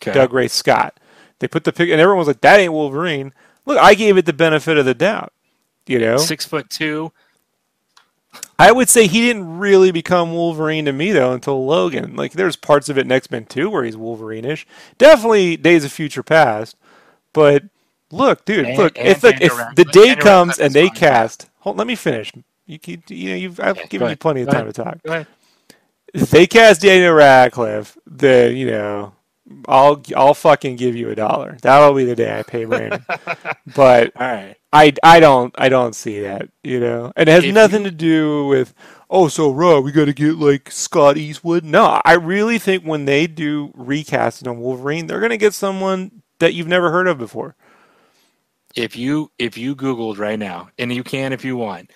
Okay. Dougray Scott. They put the pic, and everyone was like, "That ain't Wolverine." Look, I gave it the benefit of the doubt. You know, Six foot two. I would say he didn't really become Wolverine to me though until Logan. Like, there's parts of it in X Men Two where he's Wolverine-ish. Definitely Days of Future Past, but look, dude, And- look. and if the, if the day comes and they fine. cast, hold, let me finish. You, keep, you know, you've I've Okay, given you plenty of time to talk. Go ahead. If they cast Daniel Radcliffe, then you know, I'll I'll fucking give you a dollar. That'll be the day I pay Brandon. [LAUGHS] but All right. I, I don't I don't see that, you know, and it has If nothing to do with oh so raw we got to get like Scott Eastwood. No, I really think when they do recasting on Wolverine, they're gonna get someone that you've never heard of before. If you if you Googled right now, and you can if you want,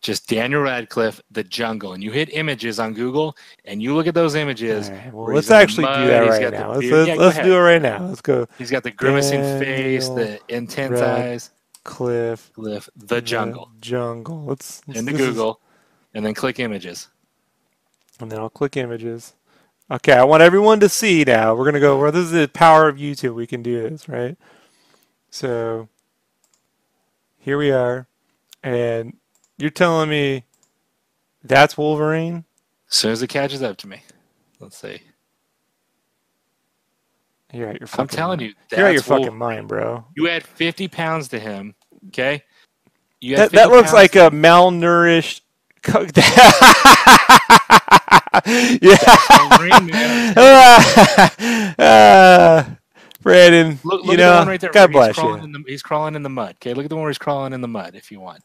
just Daniel Radcliffe, The Jungle, and you hit images on Google, and you look at those images. Right, well, let's the actually do that right now. Let's let's, Yeah, let's do it right now. Let's go. He's got the grimacing face, the intense eyes. Cliff Cliff, The Jungle, jungle. Let's, let's into this is- Google, and then click images. and then I'll click images. Okay, I want everyone to see now. We're gonna go. Well, this is the power of YouTube. We can do this, right? So here we are, and you're telling me that's Wolverine? As soon as it catches up to me, let's see. You're out your fucking I'm telling mind. you, You're out your that's fucking mind, bro. You add 50 pounds to him, okay? You That, that looks like a malnourished. co- [LAUGHS] yeah. Wolverine, [LAUGHS] uh, Brandon, Look, look you at know, the one right there. God bless he's you. In the, he's crawling in the mud. Okay, look at the one where he's crawling in the mud. If you want,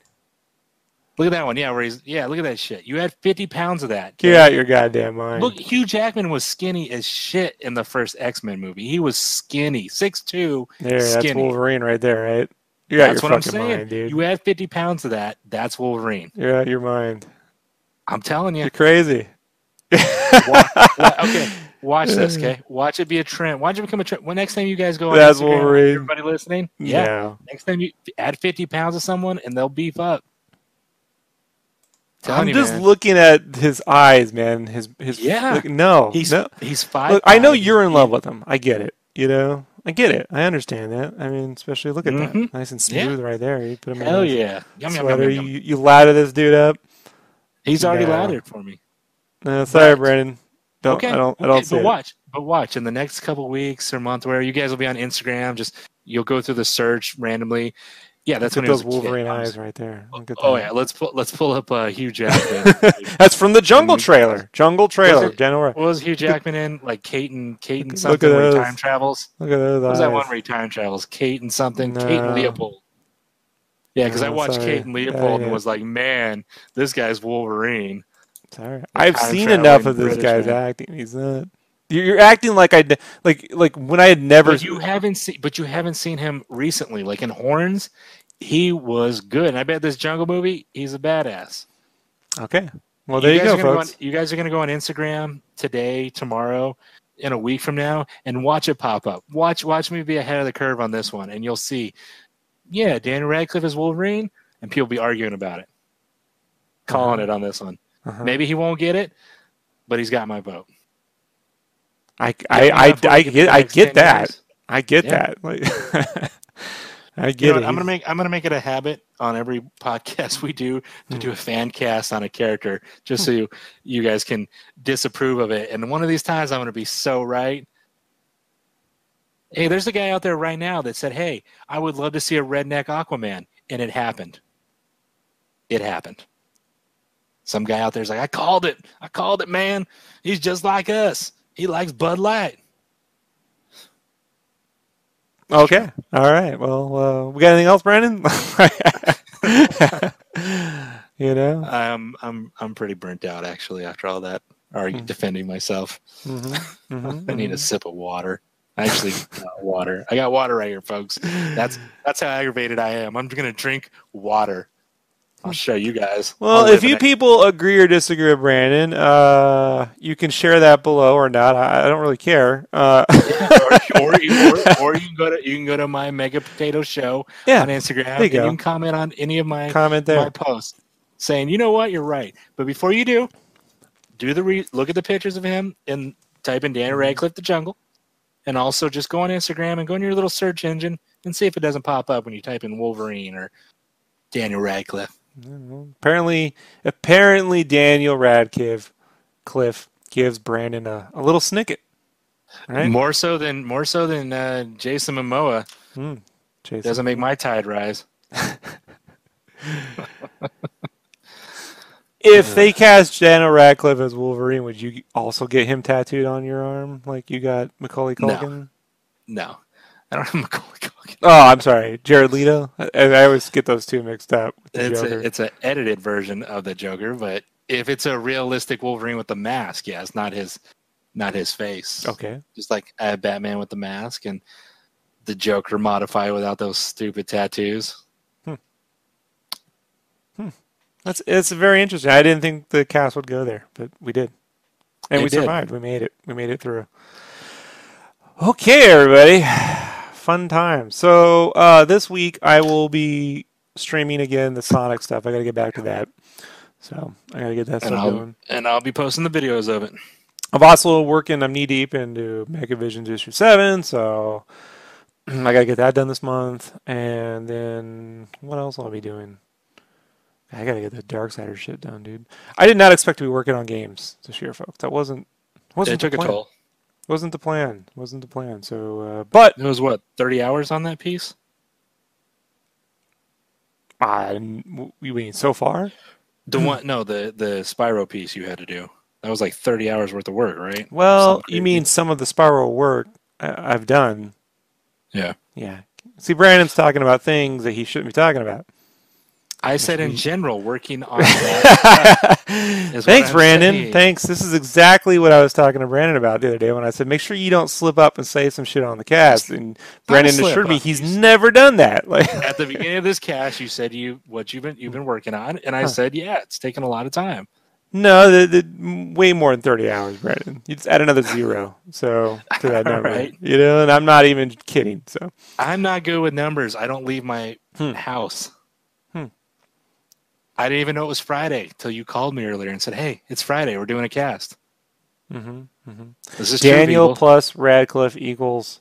look at that one. Yeah, where he's yeah. Look at that shit. You had 50 pounds of that. Get out your goddamn mind. Look, Hugh Jackman was skinny as shit in the first X Men movie. He was skinny, six two. there, that's skinny. Wolverine right there, right? You're That's what I'm saying. mind, dude. You add 50 pounds of that. That's Wolverine. You're out your mind. I'm telling you. You're crazy. Wa- wa- [LAUGHS] okay, watch this. [SIGHS] Okay, watch it be a trend. Watch it become a trend. When next time you guys go on That's Instagram, Wolverine. everybody listening, yeah. No. Next time you add 50 pounds of someone and they'll beef up. I'm you, just man. looking at his eyes, man. His his Yeah. look- no, He's no. he's five. Look, I know you're in love with him. I get it. You know, I get it. I understand that. I mean, especially look at that, Mhm. nice and Yeah. smooth right there. You put him Hell in yeah! Yum, sweater. yum, yum. You you ladder this dude up. He's already No. laddered for me. No, sorry, But- Brandon. Don't okay, I don't I don't see but it. watch, but watch in the next couple weeks or month, where you guys will be on Instagram. Just you'll go through the search randomly. Yeah, that's Look when was those. Wolverine eyes right there. Oh yeah, let's pull let's pull up uh, Hugh [LAUGHS] Jackman. That's from the Jungle trailer. Jungle trailer. it- what was Hugh Jackman in? Like Kate and Kate and something where he time travels. Look at those What was that one where he time travels? Kate and something. Kate and Leopold. Yeah, because I watched sorry. Kate and Leopold and was like, man, this guy's Wolverine. Sorry. I've seen enough of this British guy's man. acting. He's not. You're you're acting like I like like when I had never. But you haven't seen, but you haven't seen him recently. Like in Horns, he was good. And I bet this Jungle movie, he's a badass. Okay. Well, there you, guys go, folks. on, you guys are going to go on Instagram today, tomorrow, in a week from now, and watch it pop up. Watch, watch me be ahead of the curve on this one, and you'll see. Yeah, Daniel Radcliffe is Wolverine, and people be arguing about it, calling it on this one. Uh-huh. Maybe he won't get it, but he's got my vote. I, I, I, I get I get that. I get Yeah. that. Like, [LAUGHS] I You get know it. what, I'm gonna make I'm gonna make it a habit on every [LAUGHS] podcast we do to Hmm. do a fan cast on a character, just so you, you guys can disapprove of it. And one of these times, I'm gonna be so right. Hey, there's a guy out there right now that said, "Hey, I would love to see a redneck Aquaman," and it happened. It happened. Some guy out there's like, "I called it. I called it, man. He's just like us. He likes Bud Light." Okay. All right. Well, uh, we got anything else, Brandon? [LAUGHS] you know. I'm I'm I'm pretty burnt out actually after all that. Argue Hmm. defending myself. Mm-hmm. Mm-hmm. [LAUGHS] I need a sip of water. I actually got water. I got water right here, folks. That's that's how aggravated I am. I'm gonna drink water. I'll show you guys. Well, if you people agree or disagree with Brandon, uh, you can share that below or not. I, I don't really care. Uh, or, [LAUGHS] or, you- or, or you can go to you can go to my Mega Potato Show yeah, on Instagram you and you can comment on any of my comment my there. posts saying, you know what, you're right. But before you do, do the re- look at the pictures of him and type in Danny Radcliffe the Jungle, and also just go on Instagram and go in your little search engine and see if it doesn't pop up when you type in Wolverine or Daniel Radcliffe. Apparently, apparently Daniel Radcliffe Cliff gives Brandon a, a little snicket. Right? More so than more so than uh, Jason Momoa Hmm. Jason. doesn't make my tide rise. [LAUGHS] If they cast Daniel Radcliffe as Wolverine, would you also get him tattooed on your arm like you got Macaulay No. Culkin? No, I don't have [LAUGHS] Macaulay Culkin. Oh, I'm sorry, Jared Leto. I, I always get those two mixed up. With the It's Joker. a, it's an edited version of the Joker, but if it's a realistic Wolverine with the mask, yeah, it's not his, not his face. okay. Just like I have Batman with the mask and the Joker modified without those stupid tattoos. Hmm. Hmm. That's it's very interesting. I didn't think the cast would go there, but we did, and It we did. survived. We made it. We made it through. Okay, everybody, fun time. So uh, this week I will be streaming again the Sonic stuff. I got to get back to that. So I got to get that And stuff I'll, going. and I'll be posting the videos of it. I'm also working. I'm knee deep into Megavisions issue seven, so [CLEARS THROAT] I gotta get that done this month. And then what else will I be doing? I gotta get the Dark Darksider shit done, dude. I did not expect to be working on games this year, folks. That wasn't wasn't It took a toll. Wasn't the plan. Wasn't the plan. So, uh, but It was what thirty hours on that piece. I, you mean so far? The one, no, the the Spyro piece you had to do. That was like thirty hours worth of work, right? Well, you mean some of the spiral work I- I've done. Yeah. Yeah. See, Brandon's talking about things that he shouldn't be talking about. I said in general, working [LAUGHS] on Thanks, Brandon. saying. Thanks. This is exactly what I was talking to Brandon about the other day when I said, make sure you don't slip up and say some shit on the cast. And Brandon assured me he's you never done that. [LAUGHS] Like, At the beginning of this cast, you said you what you've been you've been working on, and I Huh. said, yeah, it's taken a lot of time. no, the, the, way more than 30 hours, Brandon. You just add another zero so to that [LAUGHS] number. Right. You know, and I'm not even kidding. So, I'm not good with numbers. I don't leave my Hmm. house. Hmm. I didn't even know it was Friday till you called me earlier and said, "Hey, it's Friday. We're doing a cast." hmm hmm This is Daniel people. plus Radcliffe equals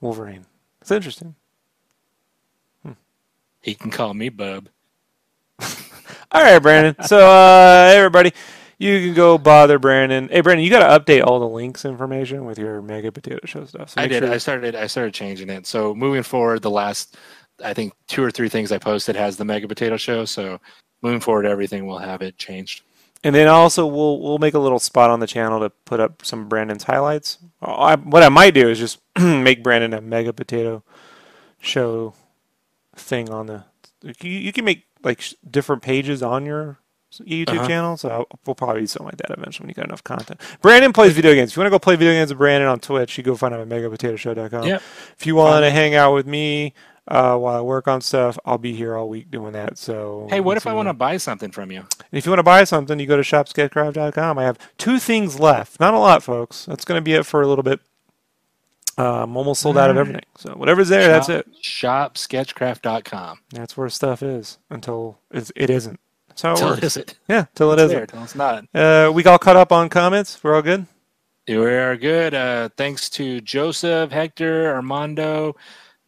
Wolverine. It's interesting. He can call me Bub. [LAUGHS] All right, Brandon. So, uh, everybody, you can go bother Brandon. Hey, Brandon, you got to update all the links information with your Mega Potato Show stuff. So I did. sure- I started. I started changing it. So moving forward, the last, I think two or three things I posted has the Mega Potato Show. So moving forward, everything will have it changed. And then also, we'll we'll make a little spot on the channel to put up some of Brandon's highlights. I, what I might do is just [CLEARS THROAT] make Brandon a Mega Potato Show thing on the. You, you can make like sh- different pages on your YouTube Uh-huh. channel, so I'll, we'll probably do something like that eventually when you got enough content. Brandon plays video games. If you want to go play video games with Brandon on Twitch, you go find him at MegaPotatoShow.com. Yep. If you want to hang out with me uh, while I work on stuff, I'll be here all week doing that. So Hey, what if I want to buy something from you? if you want to buy something, you go to shopsketchcraft.com. I have two things left. Not a lot, folks. That's going to be it for a little bit. Uh, I'm almost sold out of everything. So whatever's there, that's it. Shopsketchcraft.com. That's where stuff is until it's, it isn't. That's how it Till works. it isn't. Yeah, till it It's there, isn't. till it's not. Uh, we all caught up on comments. We're all good. We are good. Uh, thanks to Joseph, Hector, Armando,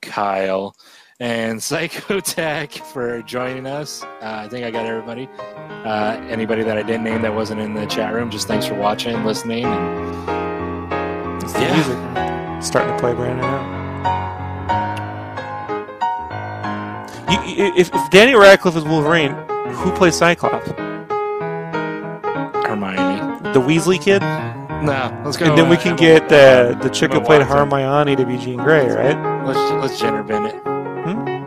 Kyle, and [LAUGHS] Psychotech for joining us. Uh, I think I got everybody. Uh, anybody that I didn't name that wasn't in the chat room, just thanks for watching, listening, and It's Yeah. music starting to play Brandon now. You, if, if Danny Radcliffe is Wolverine, who plays Cyclops? Hermione. The Weasley kid? No, let's go. and then we uh, can get the the chick who played Hermione to be Jean Grey, right? Let's let's gender bend it. Hmm?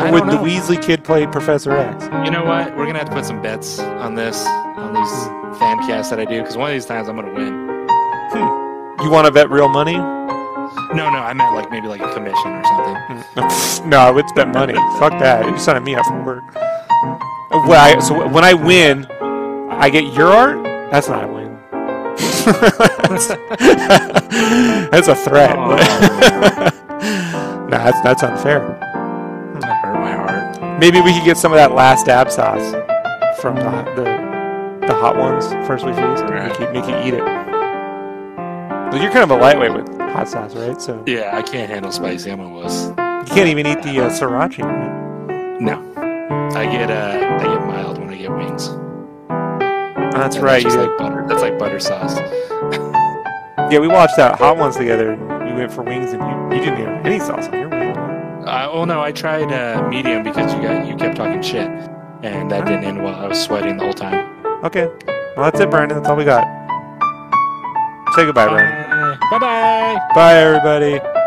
Or would the. Weasley kid play Professor X? You know what? We're gonna have to put some bets on this, on these fan casts that I do, because one of these times I'm gonna win. Hmm. You want to bet real money? No, no, I meant like maybe like a commission or something. [LAUGHS] no, I would bet money. Fuck that. You're signing me up for work. When I, so when I win, I get your art? That's not a win. [LAUGHS] that's, a threat. Oh. [LAUGHS] no, that's, that's unfair. That hurt my heart. Maybe we could get some of that last dab sauce from the the, the hot ones first we feast. Right. Make, you, make you eat it. Well, you're kind of a lightweight with hot sauce, right? So Yeah, I can't handle spicy. I'm a wuss. you can't even eat the uh, sriracha. Right? No, I get uh, I get mild when I get wings. That's And right. That's, You like butter. That's like butter sauce. Yeah, we watched that hot ones together. and We went for wings, and you, you didn't have any sauce on your wing. Uh, oh no, I tried uh, medium because you got you kept talking shit, and that didn't end well. I was sweating the whole time. Okay, well that's it, Brandon. That's all we got. Say goodbye, Brandon. Bye bye. Bye, everybody.